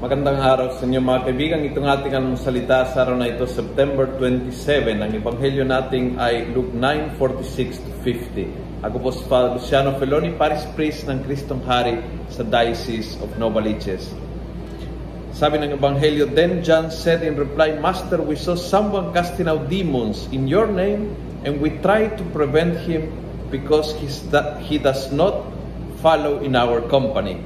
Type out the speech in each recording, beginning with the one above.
Magandang araw sa inyo mga kaibigan. Itong ating anong salita sa araw na ito, September 27. Ang ebanghelyo nating ay Luke 9:46 to 50. Ako po si Father Luciano Feloni, Paris Priest ng Kristong Hari sa Diocese of Novaliches. Sabi ng ebanghelyo, Then John said in reply, Master, we saw someone casting out demons in your name, and we tried to prevent him because he does not follow in our company.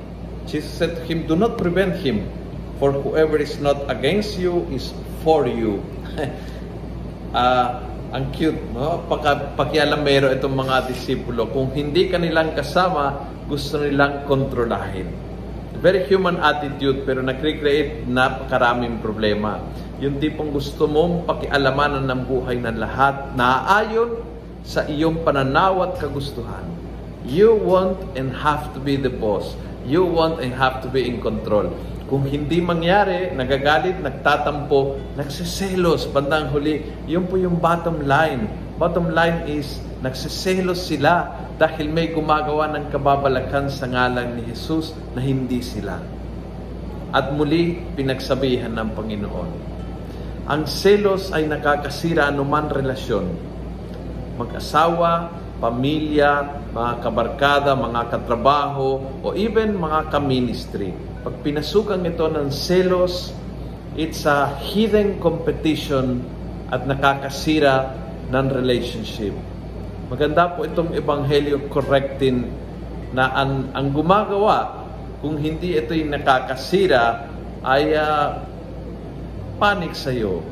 Jesus said to him, Do not prevent him, for whoever is not against you is for you. Ah, ang cute, no? Paka, pakialamero itong mga disipulo. Kung hindi ka nilang kasama, gusto nilang kontrolahin. Very human attitude, pero nag-create napakaraming problema. Yung tipong gusto mong pakialamanan ng buhay ng lahat, naaayon sa iyong pananaw at kagustuhan. You want and have to be the boss. You want and have to be in control. Kung hindi mangyari, nagagalit, nagtatampo, nagsiselos, bandang huli, yun po yung bottom line. Bottom line is, nagsiselos sila dahil may gumagawa ng kababalaghan sa ngalan ni Jesus na hindi sila. At muli, pinagsabihan ng Panginoon. Ang selos ay nakakasira anuman relasyon. Mag-asawa, pamilya, mga kabarkada, mga katrabaho, o even mga ka-ministry. Pag pinasukan ito ng selos, it's a hidden competition at nakakasira ng relationship. Maganda po itong ebanghelyo correctin na ang, ang gumagawa kung hindi ito'y nakakasira ay uh, panik sa iyo.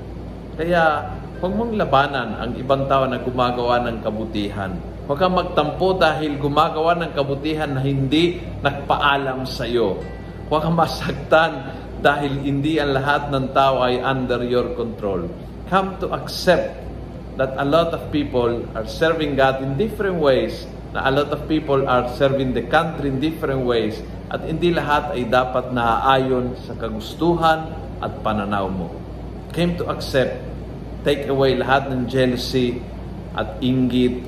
Kaya huwag mong labanan ang ibang tao na gumagawa ng kabutihan. Huwag kang magtampo dahil gumagawa ng kabutihan na hindi nagpaalam sa iyo. Huwag kang masagtan dahil hindi ang lahat ng tao ay under your control. Come to accept that a lot of people are serving God in different ways, na a lot of people are serving the country in different ways, at hindi lahat ay dapat naaayon sa kagustuhan at pananaw mo. Came to accept, take away lahat ng jealousy at inggit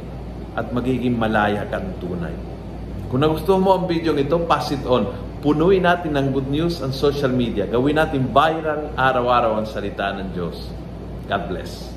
at magiging malaya kang tunay. Kung nagustuhan mo ang video ito, pass it on. Punuin natin ng good news ang social media. Gawin natin viral araw-araw ang salita ng Diyos. God bless.